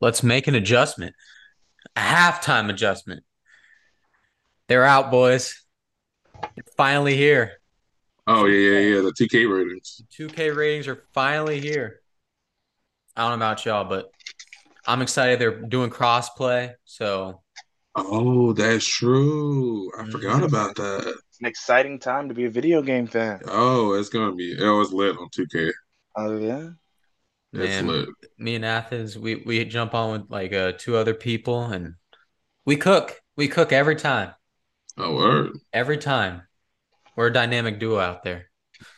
let's make an adjustment, a halftime adjustment. They're out, boys. They're finally here. Oh yeah, yeah, yeah. The 2K ratings. 2K ratings are finally here. I don't know about y'all, but I'm excited. They're doing crossplay, so Oh, that's true. I forgot Mhm. about that. It's an exciting time to be a video game fan. Oh, it's gonna be. It was lit on 2K. Oh yeah. It's man, me and Athens, we we jump on with like uh, two other people, and we cook. We cook every time. Oh word. Every time. We're a dynamic duo out there.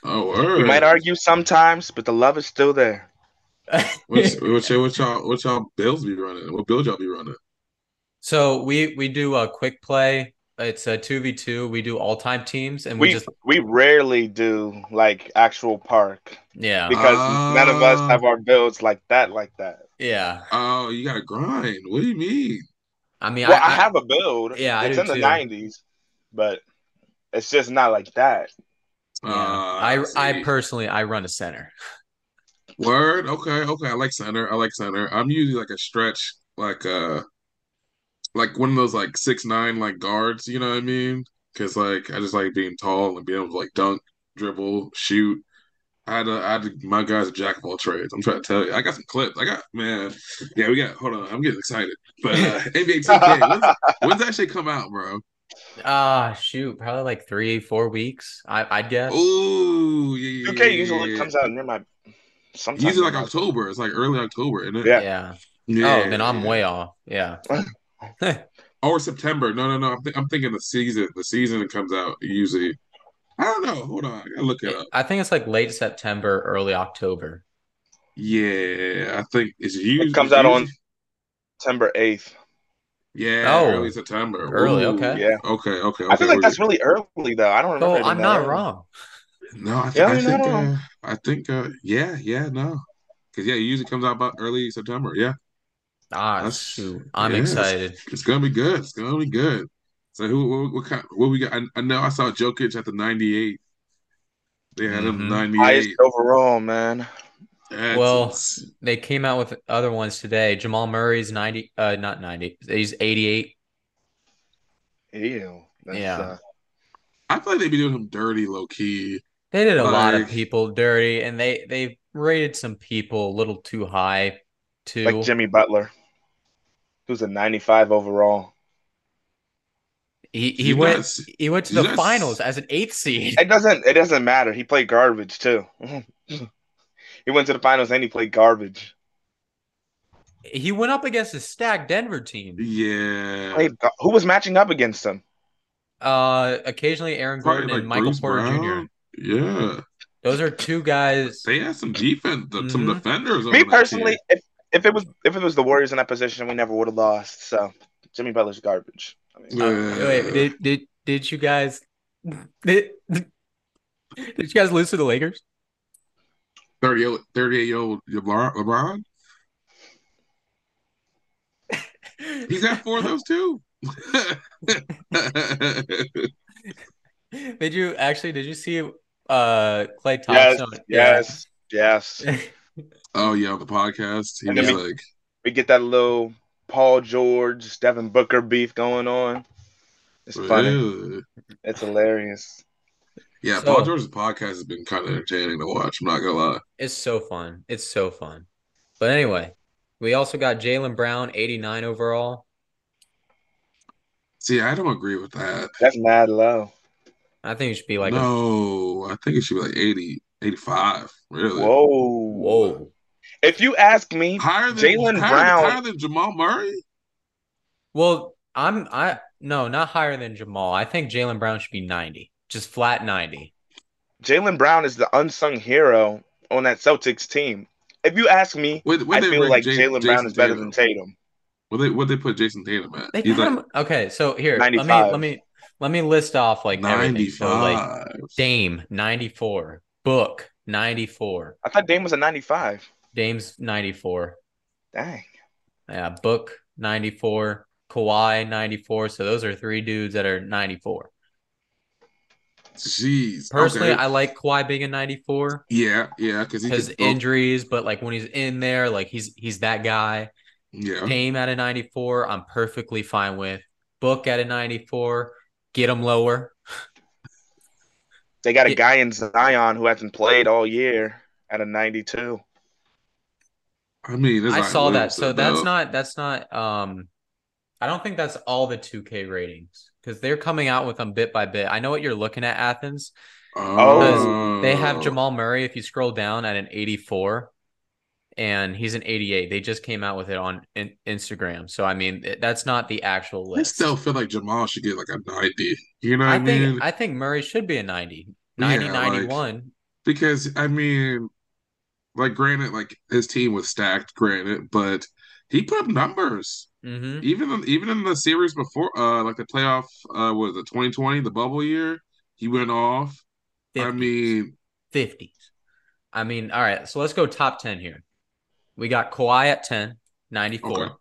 Oh word. We might argue sometimes, but the love is still there. What's, what y'all, what y'all, what y'all builds be running? What bills y'all be running? so we we do a quick play. It's a two v two. We do all time teams, and we, We just we rarely do like actual park yeah because none of us have our builds like that like that. yeah. Oh, you gotta grind. What do you mean? I mean, Well, I, I, have a build. Yeah, I it's do in the nineties, but it's just not like that. yeah. Ah, I I see. personally I run a center. Word. Okay. Okay. I like center. I like center. I'm usually like a stretch, like uh, like one of those like six nine like guards. You know what I mean? Because like I just like being tall and being able to like dunk, dribble, shoot. I had a, I I had to, my guy's a jack of all trades. I'm trying to tell you. I got some clips. I got man. Yeah, we got. Hold on. I'm getting excited. But uh, NBA 2K. When's, when's that shit come out, bro? Ah, shoot, probably like three four weeks. I I'd guess. Ooh, yeah, yeah, 2K yeah, usually yeah. comes out near my sometimes Usually like October. It's like early October, isn't it? Yeah. Yeah. Oh, then I'm way off. Yeah. Or September. No, no, no. I'm, th- I'm thinking the season. The season that comes out usually. I don't know. Hold on. I gotta look it up. I think it's like late September, early October. Yeah, I think it's usually It comes out on September eighth. Yeah, Oh, early September. early, Ooh. okay. Yeah. Okay, okay, okay. I feel like that's really early though. I don't know. Oh, I'm not early. wrong. No, I, th- Yeah, I I mean, think. don't Uh. I think. Uh, yeah, yeah, no. Because yeah, it usually comes out about early September. Yeah, Ah, That's- shoot. I'm yeah, excited. it's gonna be good. It's gonna be good. So who? What, what kind? What we got? I, I know I saw Jokic at the 98. They had him Mhm. 98. Highest overall, man. That's Well, ins- They came out with other ones today. Jamal Murray's 90, uh, not 90. He's 88. Ew. That's, Yeah. uh, I feel like they'd be doing him dirty, low key. They did a lot of people dirty, and they they rated some people a little too high, too. like Jimmy Butler, who's a 95 overall. he he You went guys- he went to the guys- finals as an eighth seed. It doesn't. It doesn't matter. He played garbage too. he went to the finals and he played garbage. He went up against a stacked Denver team. Yeah. Played, who was matching up against him? Uh, occasionally Aaron Probably Gordon like and Michael Bruce Porter Jr. Yeah. Those are two guys. They had some defense, some Mhm. defenders. on Me that personally, team. if if it was if it was the Warriors in that position, we never would have lost. So Jimmy Butler's garbage. I mean, wait, Yeah. did did did you guys did, did you guys lose to the Lakers? 38, 38 year old LeBron, LeBron. He's got four of those too. Did you actually? Did you see uh Clay yes, Thompson? yes, yes. oh yeah, the podcast, he was then like, We get that little Paul George, Devin Booker beef going on. It's funny. "Really?" It's hilarious. Yeah, So- Paul George's podcast has been kind of entertaining to watch. I'm not gonna lie. It's so fun. It's so fun. But anyway, we also got Jaylen Brown, 89 overall. See, I don't agree with that. That's mad low. I think it should be like a no, I think it should be like 80, 85. Really? Whoa, whoa. If you ask me, Higher than Jaylen higher, Brown- higher than Jamal Murray? Well, I'm I no, not higher than Jamal. I think Jaylen Brown should be 90. Just flat 90. Jaylen Brown is the unsung hero on that Celtics team. If you ask me, What, what I feel like Jaylen Brown is better Tatum? than Tatum. What they what they put Jayson Tatum at? They He's like him. Okay, so here, let me let me let me list off like everything. So like 95. Dame 94, Book 94, I thought Dame was a 95. Dame's 94. Dang. Yeah, Book 94, Kawhi 94. So those are three dudes that are 94. Jeez. Personally, okay. I like Kawhi being a 94 yeah, yeah, because he because could, oh, injuries, but like when he's in there, like he's he's that guy. Yeah. Dame at a 94, I'm perfectly fine with. Book at a 94, get him lower. They got a Yeah. guy in Zion who hasn't played all year at a 92. I mean, I like saw that. Williamson, So that's not that's not um I don't think that's all the 2K ratings because they're coming out with them bit by bit. I know what you're looking at, Athens. Oh, They have Jamal Murray, if you scroll down at an 84, and he's an 88. They just came out with it on in- Instagram. So I mean, that's not the actual list. I still feel like Jamal should get like a 90. You know what I, I think mean? I think Murray should be a 90. 90 Yeah, like- 91. because I mean, like, granted, like his team was stacked, granted, but he put up numbers. hmm Even in, even in the series before, uh, like the playoff, uh, was the 2020, the bubble year? He went off. I mean, 50s. I mean, all right, so let's go top 10 here. We got Kawhi at 10, 94. okay,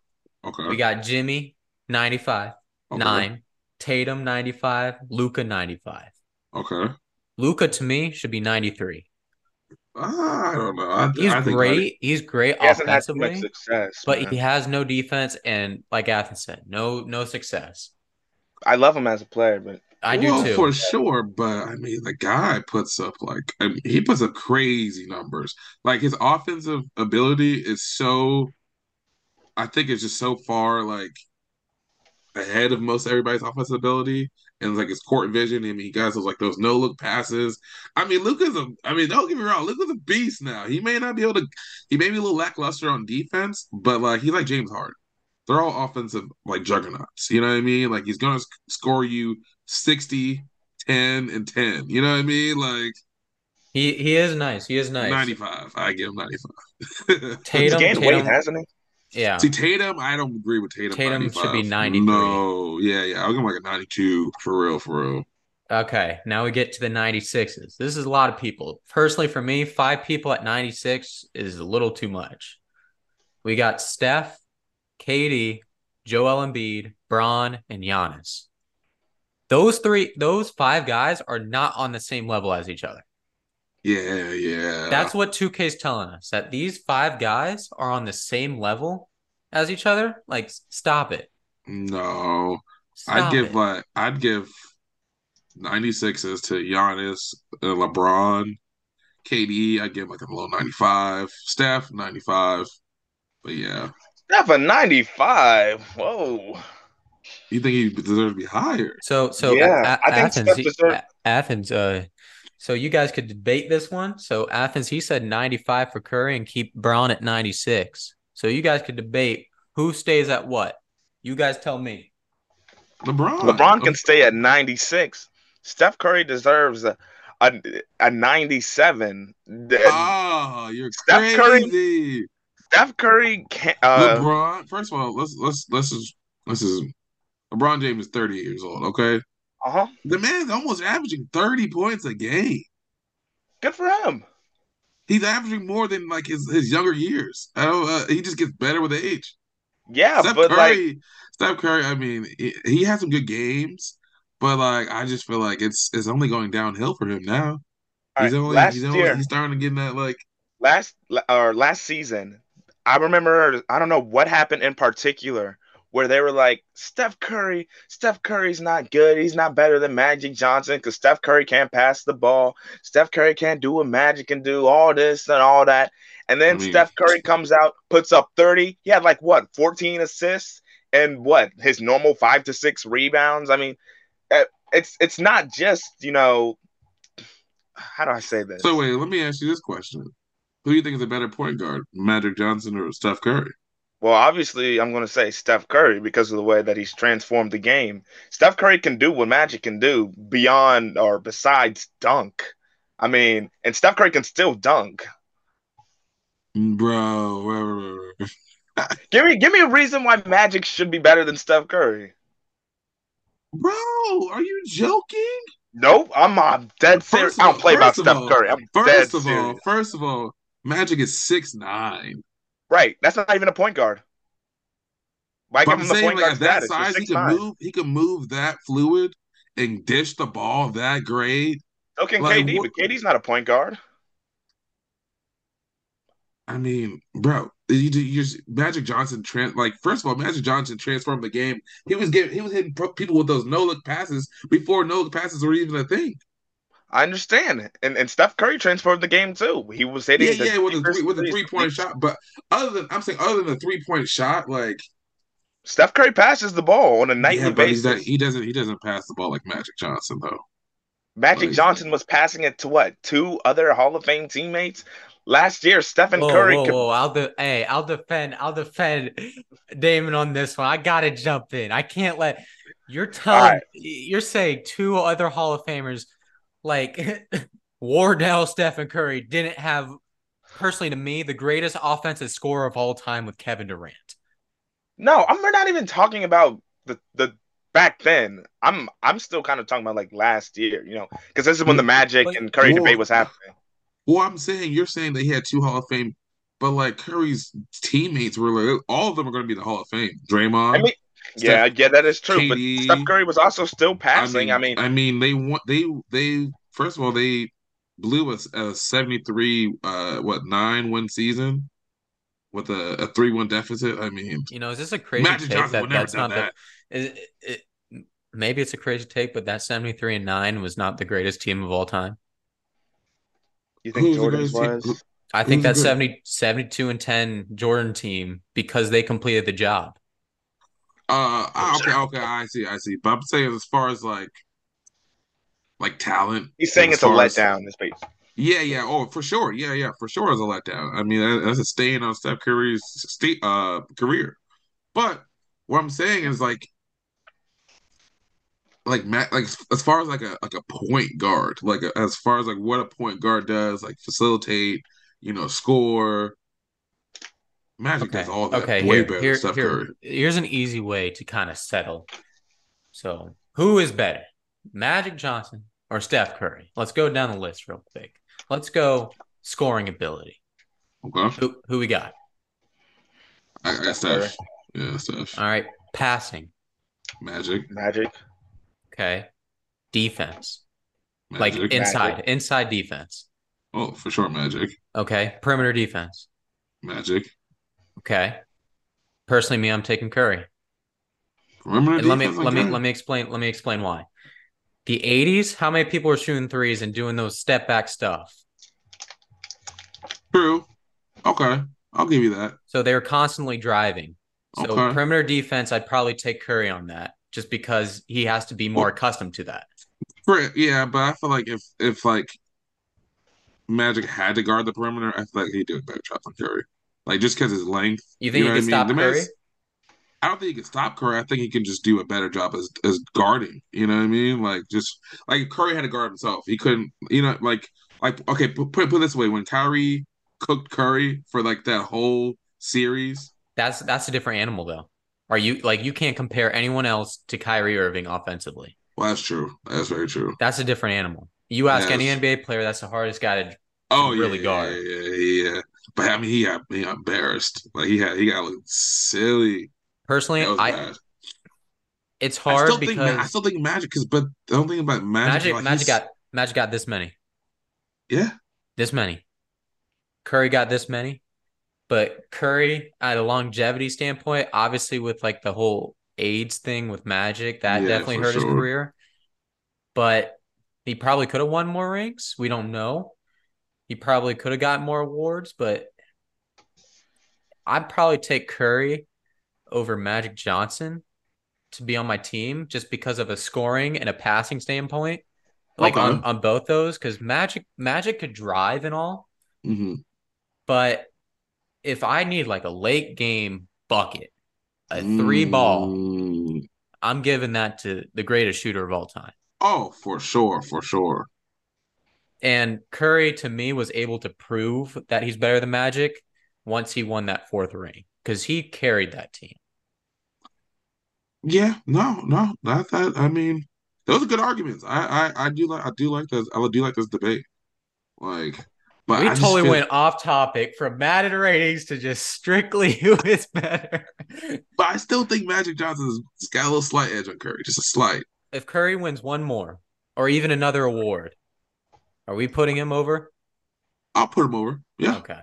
okay, We got Jimmy, 95, okay, 9. Tatum, 95. Luka, 95. okay. Luka, to me, should be 93. Ah, I don't know. I, He's I think great. He's great He hasn't had much offensively, success. but man. he has no defense and, like Athens said, no no success. I love him as a player, but I well, do too. for sure, but I mean, the guy puts up like I mean, he puts up crazy numbers. Like his offensive ability is so, I think it's just so far like ahead of most everybody's offensive ability, and like his court vision. I mean, he guys those like those no look passes. I mean, Luka's a. I mean, don't get me wrong, Luka's a beast now. He may not be able to. He may be a little lackluster on defense, but like he's like James Harden. They're all offensive like juggernauts. You know what I mean? Like he's gonna sc- score you 60, 10, and 10. You know what I mean? Like He he is nice. He is nice. 95. I give him 95. Tatum, gained Tatum, weight, hasn't he? yeah. See, Tatum, I don't agree with Tatum. Tatum 95. should be 93. No, yeah, yeah. I'll give him like a 92 for real, for real. Okay, now we get to the 96s. This is a lot of people. Personally, for me, five people at 96 is a little too much. We got Steph, KD, Joel Embiid, Bron, and Giannis. Those three, those five guys are not on the same level as each other. Yeah, yeah. That's what 2K is telling us that these five guys are on the same level as each other. Like, stop it. no. Stop I'd give it. like I'd give 96s to Giannis, uh, LeBron, KD. I'd give like a low 95. Steph 95. But yeah, Steph a 95. Whoa. you think he deserves to be higher? So, so Yeah, A- I think Athens, Steph he- A- Athens. Uh, so you guys could debate this one. So Athens, he said 95 for Curry and keep Bron at 96. So you guys could debate who stays at what. You guys tell me. LeBron. LeBron can stay at 96. Steph Curry deserves a a, a 97. And Oh, you're Steph Curry- crazy. Steph Curry can uh, LeBron. First of all, let's let's let's just this is LeBron James is 30 years old. Okay, uh-huh. the man's almost averaging 30 points a game. Good for him. He's averaging more than like his, his younger years. I don't, uh, he just gets better with age. Yeah, Steph but like Curry, Steph Curry. I mean, he, he has some good games, but like I just feel like it's it's only going downhill for him now. all He's right, only last he's only year, he's starting to get in that like last or last season, I remember I don't know what happened in particular where they were like Steph Curry, Steph Curry's not good. He's not better than Magic Johnson because Steph Curry can't pass the ball. Steph Curry can't do what Magic can do, all this and all that. And then I mean- Steph Curry comes out, puts up 30. He had like what, 14 assists and what, his normal five to six rebounds. I mean, uh, it's it's not just, you know, how do I say this? So wait, let me ask you this question: Who do you think is a better point mm-hmm. guard, Magic Johnson or Steph Curry? Well, obviously, I'm going to say Steph Curry because of the way that he's transformed the game. Steph Curry can do what Magic can do beyond or besides dunk. I mean, and Steph Curry can still dunk. Bro, bro, bro, bro. Give me, give me a reason why Magic should be better than Steph Curry. Bro, are you joking? Nope, I'm, I'm dead serious. Of I don't play about Steph all- Curry. I'm dead First of serious. all, first of all, Magic is six nine. right? That's not even a point guard. Why give I'm him the saying, point like guard at that status? size, he can 6'9". move. He can move that fluid and dish the ball that great. So can like, KD, what- but KD's not a point guard. I mean, bro, you, you Magic Johnson trans like first of all, Magic Johnson transformed the game. He was getting he was hitting people with those no look passes before no look passes were even a thing. I understand, and and Steph Curry transformed the game too. He was hitting yeah, yeah, with a three with a three point shot. But other than I'm saying, other than the three point shot, like Steph Curry passes the ball on a nightly yeah, basis. Not, he doesn't he doesn't pass the ball like Magic Johnson though. Magic like, Johnson was passing it to what two other Hall of Fame teammates. Last year, Stephen whoa, Curry. Whoa, whoa. I'll de- hey, I'll defend. I'll defend Damon on this one. I gotta jump in. I can't let you're telling. Right. You're saying two other Hall of Famers, like Wardell, Stephen Curry, didn't have personally to me the greatest offensive scorer of all time with Kevin Durant. No, I'm we're not even talking about the the back then. I'm I'm still kind of talking about like last year, you know, because this is when the Magic and Curry well, debate was happening. Well, I'm saying you're saying that he had two Hall of Fame, but like Curry's teammates were like all of them are going to be the Hall of Fame. Draymond. I mean, yeah, yeah, that is true. KD, but Steph Curry was also still passing. I mean, I mean, I mean, they want they they first of all they blew a, a 73 uh what nine win season with a, a three one deficit. I mean, you know, is this a crazy Magic take that that's not that. the is it, it, maybe it's a crazy take, but that 73 and 9 was not the greatest team of all time. You think Jordan was? I think that 70, 72 and 10 Jordan team because they completed the job. Uh, ah, okay, okay, I see, I see. But I'm saying as far as like, like talent, he's saying it's a letdown. This base. Yeah, yeah. Oh, for sure. Yeah, yeah, for sure is a letdown. I mean, that's a stain on Steph Curry's state uh career. But what I'm saying is like like Matt, like as far as like a like a point guard, like a, as far as like what a point guard does, like facilitate, you know, score. Magic okay. does all that okay, way here, better. Here, Steph here, Curry. Here's an easy way to kind of settle. So, who is better, Magic Johnson or Steph Curry? Let's go down the list real quick. Let's go scoring ability. Okay. Who who we got? I got Steph. Yeah, Steph. All right. Passing. Magic. Magic. Okay. Defense. Magic. Like inside, Magic. inside defense. Oh, for sure, Magic. Okay. Perimeter defense. Magic. Okay. Personally, me, I'm taking Curry. Perimeter and let me let me let me explain let me explain why. The 80s, how many people were shooting threes and doing those step back stuff? True. Okay. I'll give you that. So they were constantly driving. So okay. perimeter defense, I'd probably take Curry on that just because he has to be more well, accustomed to that. Yeah, but I feel like if if like Magic had to guard the perimeter, I feel like he'd do a better job than Curry. Like just because his length. You think you know he can stop Curry? I don't think he can stop Curry. I think he can just do a better job as as guarding. You know what I mean? Like just like Curry had to guard himself. He couldn't. You know, like like okay, put put, put this way: when Kyrie cooked Curry for like that whole series, that's that's a different animal though. Are you like you can't compare anyone else to Kyrie Irving offensively? Well, that's true. That's very true. That's a different animal. You ask any NBA player, that's the hardest guy to, oh, really yeah, guard. Yeah, yeah, yeah. But I mean, he got he got embarrassed. Like he had he got silly. Personally, I. Bad. It's hard I because think, I still think Magic because, but the only thing about Magic, Magic, like Magic got Magic got this many. Yeah, this many. Curry got this many. But Curry, at a longevity standpoint, obviously with like the whole AIDS thing with Magic, that yeah, definitely hurt sure. his career. But he probably could have won more rings. We don't know. He probably could have gotten more awards, but I'd probably take Curry over Magic Johnson to be on my team just because of a scoring and a passing standpoint. Like okay. on, on both those, because Magic Magic could drive and all. Mm-hmm. But if I need like a late game bucket, a three mm. ball, I'm giving that to the greatest shooter of all time. Oh, for sure, for sure. And Curry to me was able to prove that he's better than Magic once he won that fourth ring because he carried that team. Yeah, no, no, not that. I mean, those are good arguments. I, I, I do like, I do like this. I do like this debate. Like, but we totally feel, went off topic from Madden ratings to just strictly who is better. But I still think Magic Johnson's got a little slight edge on Curry, just a slight. If Curry wins one more or even another award, are we putting him over? I'll put him over. Yeah. Okay.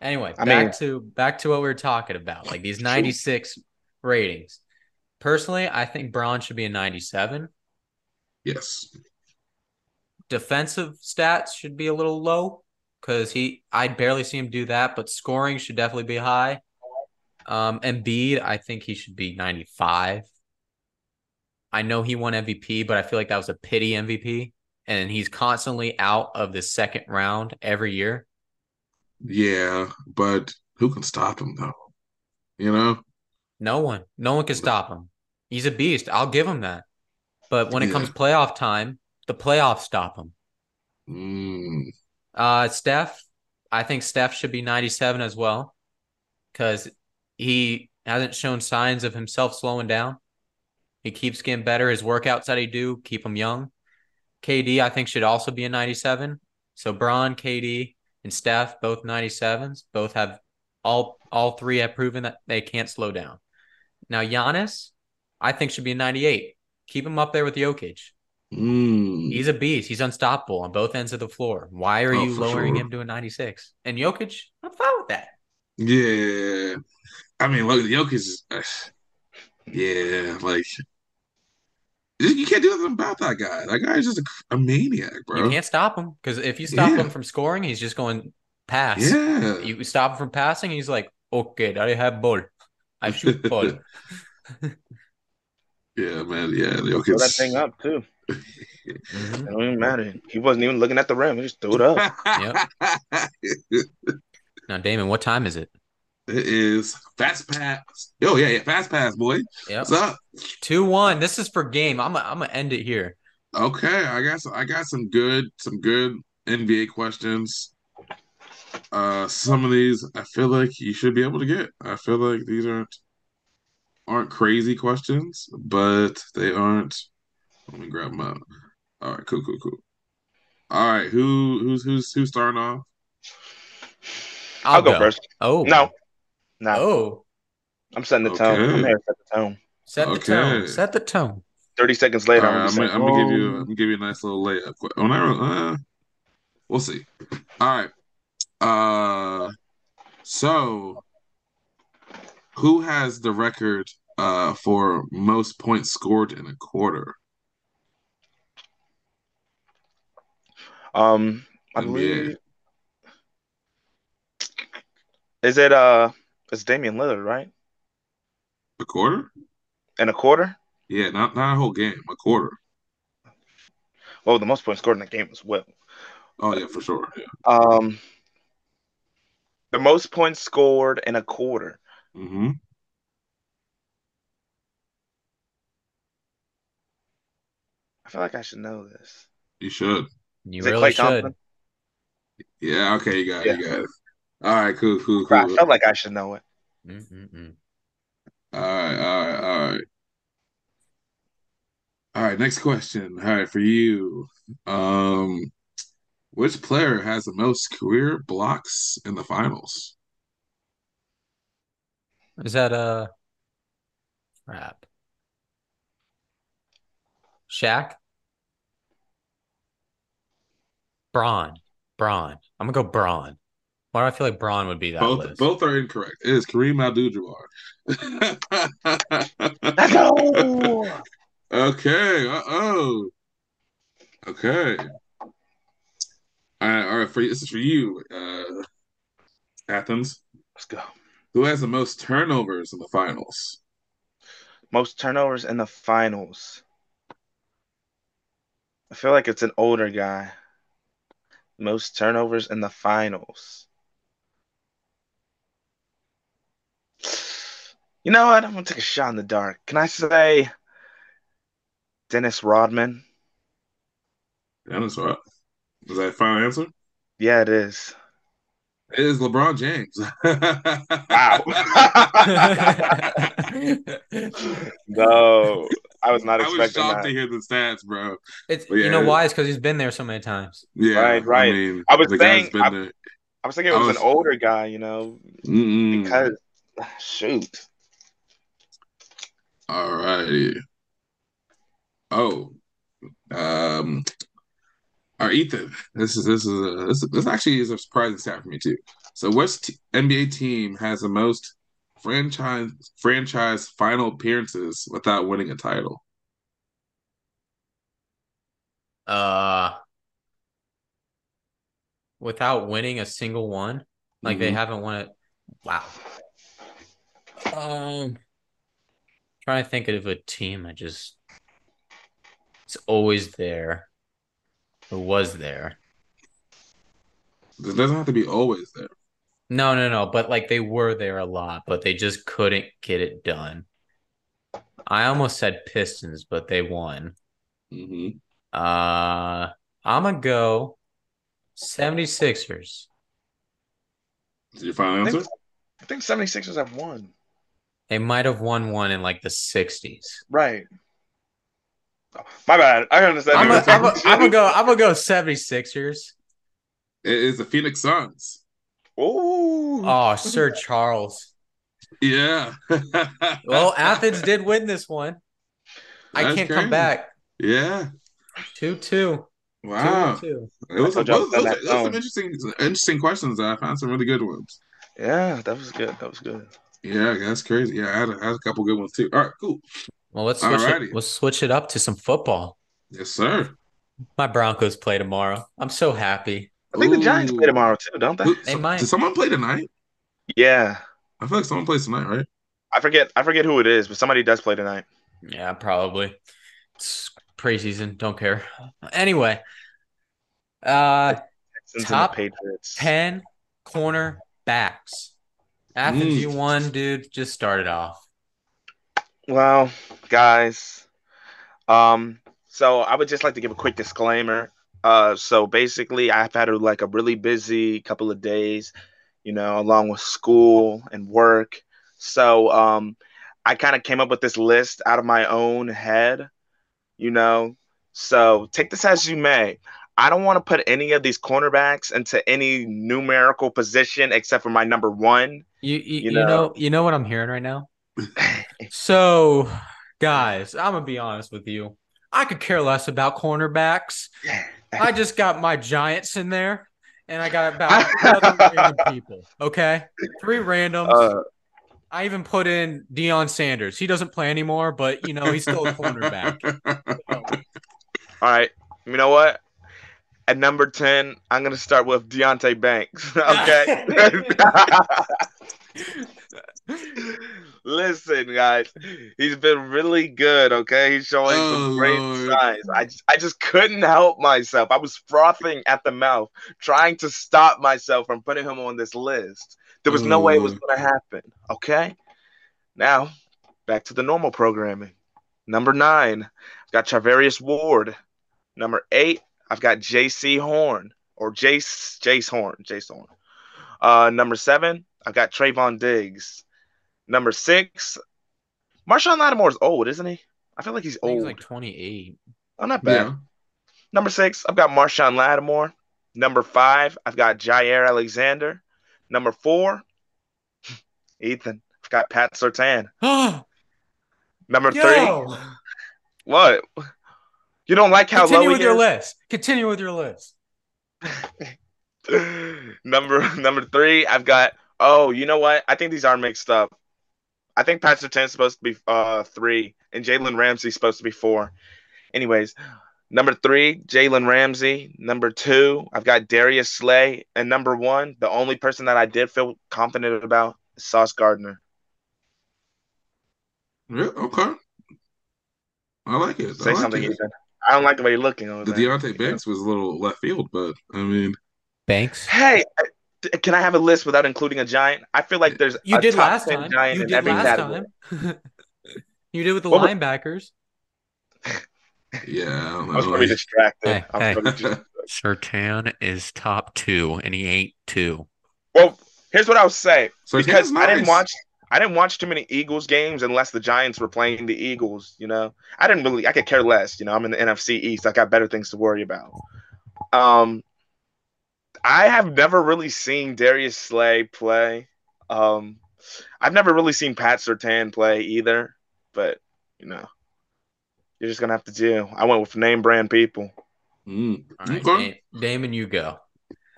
Anyway, I back mean- to back to what we were talking about, like these 96 ratings. Personally, I think Bron should be a 97. Yes. Defensive stats should be a little low because he I barely see him do that, but scoring should definitely be high. Um, Embiid, I think he should be 95. I know he won MVP, but I feel like that was a pity MVP, and he's constantly out of the second round every year. Yeah, but who can stop him though? You know? No one, no one can stop him. He's a beast. I'll give him that. But when it Yeah. comes playoff time, the playoffs stop him. Mm, Uh, Steph, I think Steph should be 97 as well because he hasn't shown signs of himself slowing down. He keeps getting better. His workouts that he do keep him young. KD, I think, should also be a 97. So Bron, KD, and Steph, both 97s, both have all all three have proven that they can't slow down. Now Giannis, I think should be a 98. Keep him up there with Jokic. mm. He's a beast. He's unstoppable on both ends of the floor. Why are Oh, you lowering sure. him to a 96? And Jokic, I'm fine with that. Yeah. I mean, look, Jokic is, uh, yeah, like, you can't do nothing about that guy. That guy is just a, a maniac, bro. You can't stop him because if you stop Yeah. him from scoring, he's just going pass. Yeah. You stop him from passing, he's like, okay, I have ball. I shoot ball. Yeah, man. Yeah, Throw Jokic. that thing up too. Mhm. It don't even matter. He wasn't even looking at the rim. He just threw it up. Now, Damon, what time is it? It is fast pass. Yo, yeah, yeah, fast pass, boy. Yep. What's up? 2 1. This is for game. I'm going to end it here. Okay, I got some, I got some good some good NBA questions. Uh some of these I feel like you should be able to get. I feel like these aren't aren't crazy questions, but they aren't let me grab them out. All right, cool, cool, cool. All right, who who's who's who's starting off? I'll, go, first. Oh. No, no. Oh. I'm setting the tone. I'm here to set the tone. Set the tone. Set the tone. 30 seconds later, right, I'm I'm, gonna gonna, I'm gonna give you I'm "Oh." gonna give you a nice little layup. que- Oh, no, uh, we'll see. All right. Uh, so who has the record uh for most points scored in a quarter? Um, I NBA. believe. Is it uh? It's Damian Lillard, right? A quarter? And a quarter. Yeah, not not a whole game. A quarter. Well, the most points scored in the game as well. Oh yeah, for sure. Yeah. Um, the most points scored in a quarter. Mm-hmm. I feel like I should know this. You should. You Is really should. Thompson? Yeah. Okay. You got. It, Yeah. You got. It. All right. Cool. Cool. cool. I Cool. felt like I should know it. Mm-mm-mm. All right, all right, all right. All right, next question. All right, for you. Um, which player has the most career blocks in the finals? Is that a crap? Shaq? Bron. Bron. I'm gonna go Bron. Why do I feel like Bron would be that Both list? both are incorrect. It is Kareem Abdul-Jabbar. Let's go. Okay. Uh-oh. Okay. All right, all right, for you, this is for you, uh, Athens. Let's go. Who has the most turnovers in the finals? Most turnovers in the finals. I feel like it's an older guy. Most turnovers in the finals. You know what? I'm gonna take a shot in the dark. Can I say Dennis Rodman? Dennis, what? Is that a final answer? Yeah, it is. It is LeBron James. Wow. no, I was not I was expecting shocked that. to hear the stats, bro. it's But you know why? It's because he's been there so many times. Yeah, Right, right. I, mean, I was saying- I- I was thinking it was, was- an older guy, you know, Mm-mm. because shoot. All righty. Oh, um, all right, Ethan. This is this is a, this this actually is a surprising stat for me too. So, which t- NBA team has the most franchise franchise final appearances without winning a title? Uh, without winning a single one, like they Mhm. haven't won it. Wow. Um, trying to think of a team that just it's always there. Or was there? It doesn't have to be always there. No, no, no. But like they were there a lot, but they just couldn't get it done. I almost said Pistons, but they won. hmm Uh, I'm gonna go 76ers. Is your final I think- answer? I think 76ers have won. They might have won one in like the 60s. Right. Oh, my bad. I understand. I'm gonna were I'm talking I'm shit. go I'm gonna go 76ers. It is the Phoenix Suns. Ooh. Oh, Sir Charles. Yeah. Well, Athens did win this one. I can't crazy. come back. Yeah. 2 2. Wow. 2 It was, I it told you I was, was it was, on that was some interesting, interesting questions. I found some really good ones. Yeah, that was good. That was good. Yeah, that's crazy. Yeah, I had, a, I had a couple good ones too. All right, cool. Well, let's switch Alrighty. it. Let's switch it up to some football. Yes, sir. My Broncos play tomorrow. I'm so happy. I think the Giants play tomorrow too, don't they? Who- They so- might. Did someone play tonight? Yeah. I feel like someone plays tonight, right? I forget. I forget who it is, but somebody does play tonight. Yeah, probably. It's preseason. Don't care. Anyway, uh, Texans Top and the Patriots. 10 corner backs. Athens, Mm. you won, dude. Just started off. Well, guys, um, so I would just like to give a quick disclaimer. Uh, so basically, I've had a, like a really busy couple of days, you know, along with school and work. So, um, I kind of came up with this list out of my own head, you know. So take this as you may. I don't want to put any of these cornerbacks into any numerical position except for my number one. You you, You you know. know you know what I'm hearing right now? So, guys, I'm gonna be honest with you. I could care less about cornerbacks. I just got my Giants in there, and I got about people. Okay, three randoms. Uh, I even put in Deion Sanders. He doesn't play anymore, but you know he's still a cornerback. All right. You know what? At number 10, I'm going to start with Deonte Banks. okay. Listen, guys, he's been really good. Okay. He's showing Oh, some great Lord. signs. I, just- I just couldn't help myself. I was frothing at the mouth, trying to stop myself from putting him on this list. There was no way it was mm. Oh. going to happen. Okay. Now, back to the normal programming. Number nine, I've got Charvarius Ward. Number eight, I've got Jaycee Horn or Jace Jace Horn. Jace Horn. Uh, number seven, I've got Trevon Diggs. Number six, Marshon Lattimore is old, isn't he? I feel like he's I think old. he's like 28. oh, not bad. yeah. Number six, I've got Marshon Lattimore. Number five, I've got Jaire Alexander. Number four, Ethan. I've got Pat Surtain. Number three, what? You don't like how Continue low with he your is? list. Continue with your list. number number three, I've got. Oh, you know what? I think these are mixed up. I think Pat Surtain's supposed to be uh three, and Jalen Ramsey's supposed to be four. Anyways, number three, Jalen Ramsey. Number two, I've got Darius Slay, and number one, the only person that I did feel confident about, is Sauce Gardner. Yeah, okay. I like it. I Say like something, it. Ethan. I don't like the way you're looking over The there. Deonte Banks was a little left field, but I mean, Banks. Hey, can I have a list without including a giant? I feel like there's You a did top last 10 time. giant You in did every last category. time. you did with the What was- linebackers. yeah, I don't I was know. probably distracted. Hey, I hey. distracted. Surtain is top two, and he ain't two. Well, here's what I'll say so because Tan's I didn't watch I didn't watch too many Eagles games unless the Giants were playing the Eagles. You know, I didn't really. I could care less. You know, I'm in the NFC East. I got better things to worry about. Um, I have never really seen Darius Slay play. Um, I've never really seen Pat Surtain play either. But you know, you're just gonna have to do. I went with name brand people. Mm. All right, Okay. Damon, you go.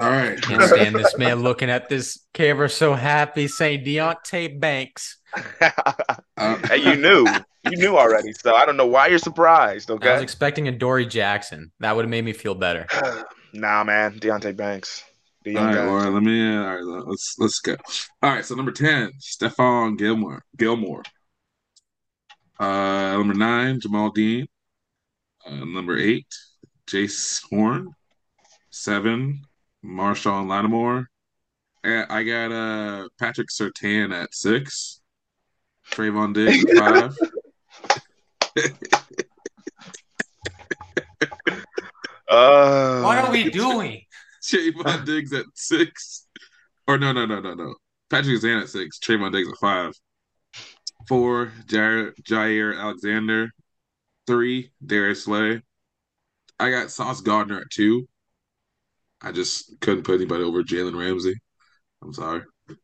All right. Can't stand this man looking at this camera so happy saying Deonte Banks. Uh, hey, you knew. You knew already. So I don't know why you're surprised, Okay. I was expecting a Dory Jackson. That would have made me feel better. nah, man. Deonte Banks. The All young right, guy. well, let me. All right, let's let's go. All right, so number ten, Stephon Gilmore. Gilmore. Uh, number nine, Jamel Dean. Uh, number eight, Jace Horn. Seven, Marshon Lattimore. I I got uh Patrick Surtain at six. Trevon Diggs at five. Uh, What are we doing? Trevon Diggs at six. Or no, no, no, no, no. Patrick Surtain at six. Trevon Diggs at five. Four, Jaire, Jaire Alexander. Three, Darius Slay. I got Sauce Gardner at two. I just couldn't put anybody over Jalen Ramsey. I'm sorry. That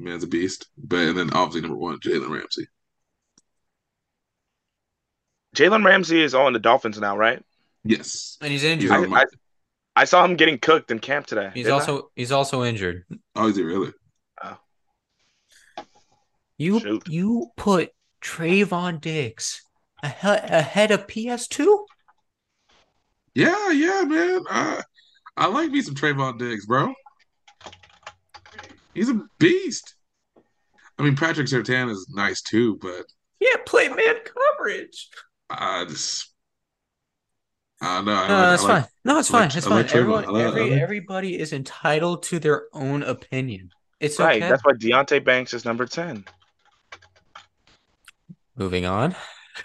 man's a beast. But and then obviously number one, Jalen Ramsey. Jalen Ramsey is on the Dolphins now, right? Yes. And he's He's injured. on my, I saw him getting cooked in camp today. He's didn't I? also he's also injured. oh, is he really? You Shoot. you put Trevon Diggs ahead, ahead of PS2? Yeah, yeah, man. Uh, I like me some Trevon Diggs, bro. He's a beast. I mean, Patrick Surtain is nice too, but Yeah, play man coverage. I just, I don't know. I No, like- that's I like- fine. No, it's I fine. like- It's fine. like Everyone, like- every, like- everybody is entitled to their own opinion. It's Right. okay. That's why Deonte Banks is number 10. Moving on.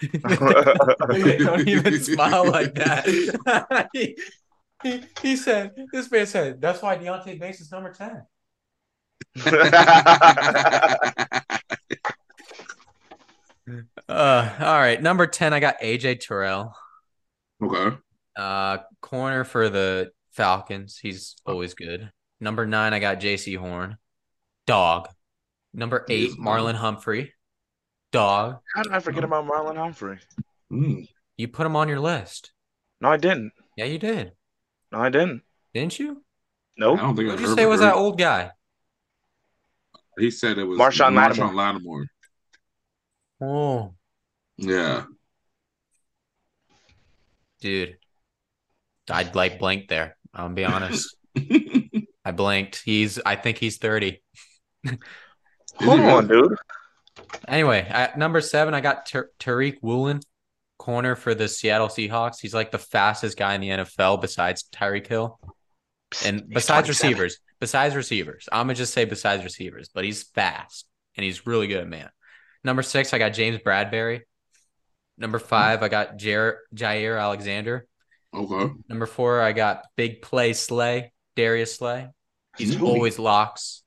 Don't even smile like that. he, he, he said, this man said, that's why Deonte Banks is number 10. Uh, all right. Number 10, I got AJ Terrell. okay. Uh, corner for the Falcons. He's always good. Number nine, I got Jaycee Horn. Dog. Number eight, Marlon Humphrey. Dog. How did I forget about Marlon Humphrey? Mm. You put him on your list. No, I didn't. Yeah, you did. No, I didn't. Didn't you? I Nope. don't think What'd I've you ever say was heard- that old guy? He said it was Marshon Lattimore. Lattimore. Oh, Yeah. dude. I'd like blinked there. I'll be honest. I blinked. He's I think he's 30. Hold really? on, dude. Anyway, at number seven, I got Tar- Tariq Woolen, corner for the Seattle Seahawks. He's like the fastest guy in the NFL besides Tyreek Hill. And besides receivers, besides receivers, I'm gonna just say besides receivers, but he's fast and he's really good, at man. Number six, I got James Bradberry. Number five, I got Jaire, Jaire Alexander. Okay. Number four, I got Big Play Slay, Darius Slay. He's always locks.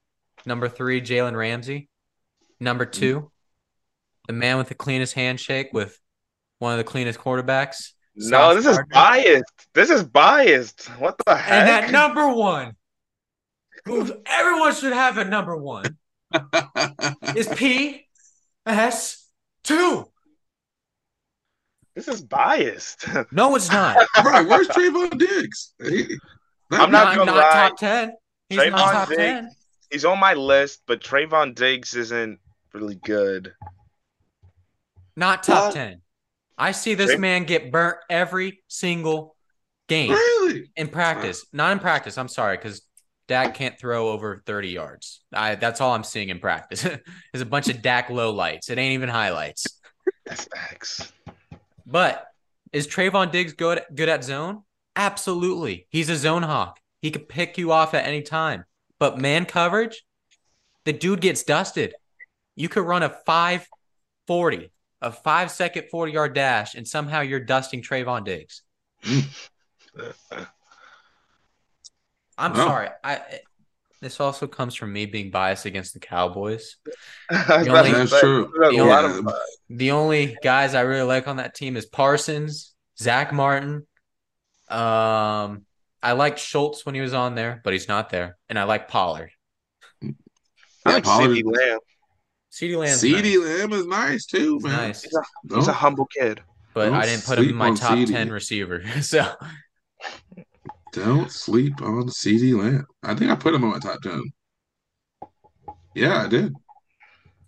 Number three, Jalen Ramsey. Number two, mm. the man with the cleanest handshake with one of the cleanest quarterbacks. No, Sauce this is biased. This is biased. What the heck? And at number one, who everyone should have at number one, is P S two. this is biased. No, it's not. right. Where's Trevon Diggs? He- I'm not not gonna not lie. top ten. He's Trevon not top Diggs- ten. He's on my list, but Trevon Diggs isn't really good. Not top What? ten. I see this man get burnt every single game Really? in practice. Not in practice. I'm sorry, because Dak can't throw over 30 yards. I that's all I'm seeing in practice. is a bunch of Dak low lights. It ain't even highlights. That's facts. But is Trevon Diggs good good at zone? Absolutely. He's a zone hawk. He could pick you off at any time. But man coverage, the dude gets dusted. You could run a 540, a five second 40 yard dash, and somehow you're dusting Trevon Diggs. I'm Wow. sorry. I this also comes from me being biased against the Cowboys. That's That's true. The lot only- of- The only guys I really like on that team is Parsons, Zach Martin. Um, I like Schultz when he was on there, but he's not there. And I like Pollard. I like Pollard- CeeDee Lamb. CeeDee Lamb's CeeDee nice. Lamb is nice too, He's man. nice, He's a, he's a humble kid. but Don't I didn't put him in my top CeeDee. 10 receiver. So Don't sleep on CeeDee Lamb. I think I put him on my top ten. Yeah, I did.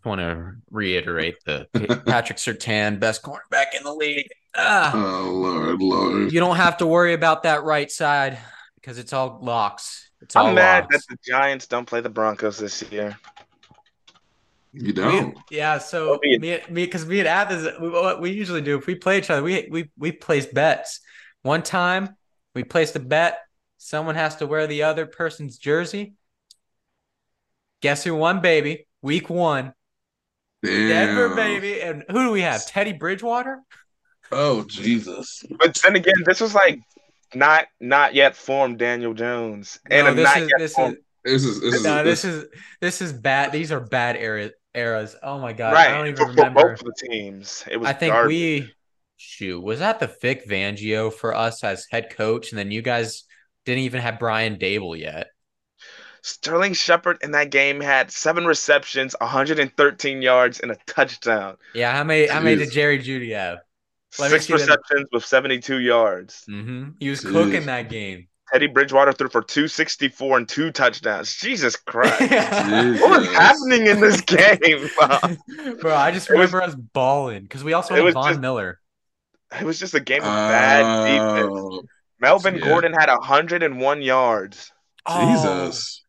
want to reiterate the Patrick Surtain, best cornerback in the league. Ah, Oh Lord, Lord. you don't have to worry about that right side because it's all locks. It's all I'm mad locks. that the Giants don't play the Broncos this year. You don't. yeah, so me- me, me, because me and Athens, we, what we usually do if we play each other, we we we place bets. One time, we placed a bet. Someone has to wear the other person's jersey. Guess who won, baby? Week one, Damn. Denver, baby. And who do we have? Teddy Bridgewater. Oh Jesus. But then again, this was like not not yet formed Daniel Jones and no, a this not is yet this formed. is This is this is no, this, this is this is bad. These are bad era, eras. Oh my god, right I don't even for, for remember. both of the teams. It was I think garbage. we shoot was that the Vic Fangio for us as head coach, and then you guys didn't even have Brian Daboll yet. Sterling Shepard in that game had seven receptions, 113 yards, and a touchdown. Yeah, how many how many did Jerry Jeudy have? Let Six see that. receptions with 72 yards. hmm He was Jeez. cooking that game. Teddy Bridgewater threw for 264 and two touchdowns. Jesus Christ. Jesus. what was happening in this game? Bro, I just It was- remember us balling because we also had Von just- Miller. it was just a game of bad oh. defense. Oh, Melvin yeah. Gordon had 101 yards. Oh, Jesus.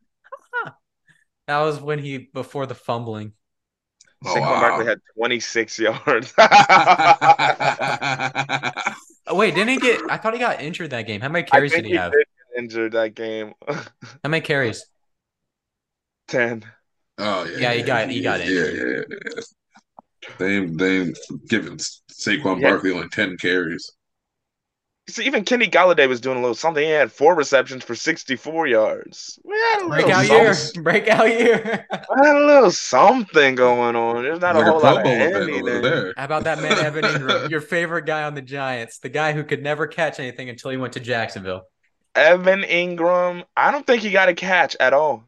that was when he before the fumbling. Oh, Saquon wow. Barkley had 26 yards. Oh, wait, didn't he get? I thought he got injured that game. How many I carries think did he he have? did injured that game. How many carries? 10. Oh yeah. Yeah, he got- he got yeah, injured. Yeah, yeah, yeah. They ain't- they ain't giving Saquon Yeah. Barkley only ten carries. See, even Kenny Golladay was doing a little something. He had four receptions for 64 yards. We had a little Breakout Something. year. Breakout year. We had a little something going on. There's not like a whole a lot Bowl of event over anything. there. How about that man Evan Engram, your favorite guy on the Giants, the guy who could never catch anything until he went to Jacksonville. Evan Engram, I don't think he got a catch at all.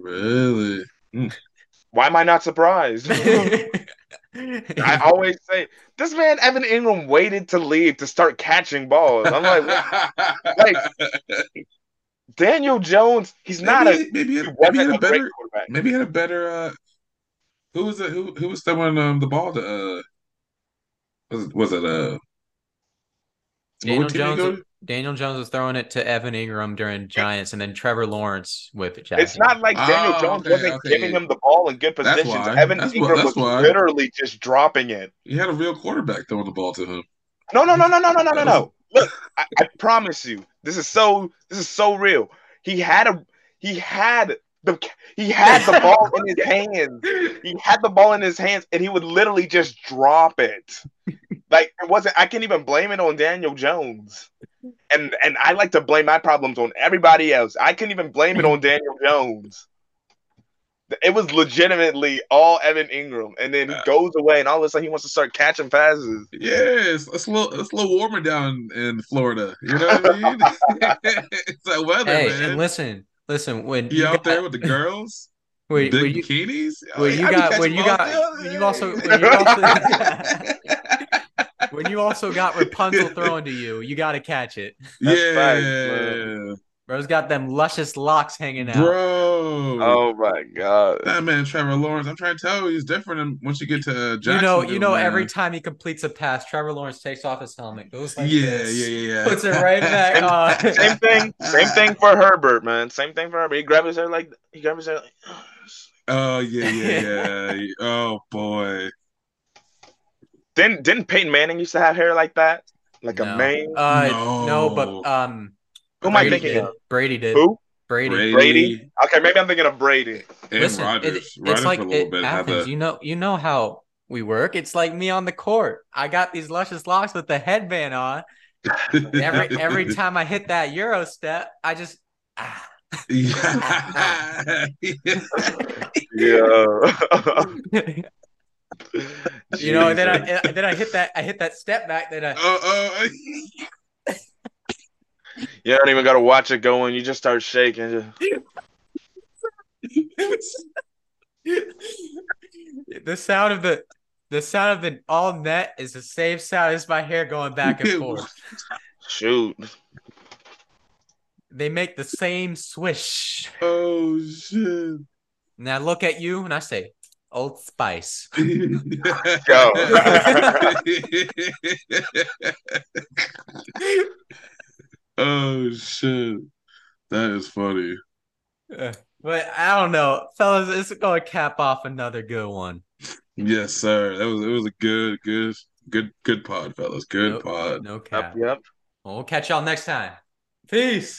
Really? Why am I not surprised? I always say this man Evan Engram waited to leave to start catching balls. I'm like, like Daniel Jones, he's not a maybe, maybe, he he had, maybe had a a better quarterback. maybe he had a better uh who was it who who was throwing um the ball to uh was it was it uh Daniel what did he Jones, go to? Daniel Jones was throwing it to Evan Engram during Giants, and then Trevor Lawrence with Jacksonville. It's not like Daniel Oh, Jones okay, wasn't okay. giving him the ball in good positions. Evan That's Engram that's was why. literally just dropping it. He had a real quarterback throwing the ball to him. No, no, no, no, no, no, no, no, no. Look, I, I promise you, this is so this is so real. He had a he had the he had the ball in his hands. He had the ball in his hands, and he would literally just drop it. Like it wasn't. I can't even blame it on Daniel Jones. And and I like to blame my problems on everybody else. I couldn't even blame it on Daniel Jones. It was legitimately all Evan Engram, and then he goes away, and all of a sudden he wants to start catching passes. Yes, it's a little it's a little warmer down in Florida. You know what I mean? it's that weather, Hey, man. and listen, listen. When you you out got, there with the girls, when, big when you, bikinis. when you got- catching when you got- when you also- when you also- when you also got Rapunzel thrown to you, you got to catch it. That's yeah, facts, man. Bro's got them luscious locks hanging out. bro. Oh my god! That man, Trevor Lawrence. I'm trying to tell you, he's different than once you get to uh, You know, you know. man. Every time he completes a pass, Trevor Lawrence takes off his helmet, goes like yeah, this, yeah, yeah, yeah. puts it right back on. Same thing. Same thing for Herbert, man. Same thing for Herbert. He grabbed his hair like he grabbed his hair like. Oh yeah, yeah, yeah. oh boy. Didn't didn't Peyton Manning used to have hair like that, like No. a mane? Uh, No. no, but um, Who am I Brady thinking did. of? Brady did. Who? Brady. Brady, Brady? Okay, maybe I'm thinking of Brady. and Listen, it- Rodgers. it's Rodgers like for a little it happens. the You know, you know how we work. It's like me on the court. I got these luscious locks with the headband on. Every every time I hit that Euro step, I just ah. yeah. Yeah. you know, and then I and then I hit that I hit that step back. Then I Oh, oh, You don't even got to watch it going. You just start shaking. the sound of the the sound of the all net is the same sound as my hair going back and forth. Shoot. they make the same swish. Oh shit. And I look at you and I say, Old Spice. Go. oh shit. That is funny. Uh, But I don't know, fellas. It's going to cap off another good one. Yes, sir. That was it was a good, good, good, good pod, fellas. Good Nope. pod. No Yep, cap. yep. Well, we'll catch y'all next time. Peace.